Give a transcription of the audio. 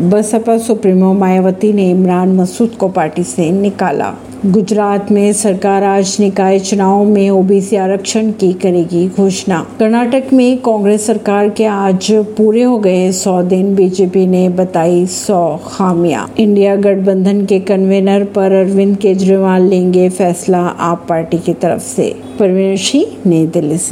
Baspa supremo Mayawati ने इमरान मसूद को party से निकाला। गुजरात में सरकार आज निकाय चुनाव में ओबीसी आरक्षण की करेगी घोषणा। कर्नाटक में कांग्रेस सरकार के आज पूरे हो गए सौ दिन, बीजेपी ने बताई सौ खामियाँ। इंडिया गठबंधन के कन्वेनर पर अरविंद केजरीवाल लेंगे फैसला आप पार्टी की तरफ़ से। परवीन सिंह, नई दिल्ली से।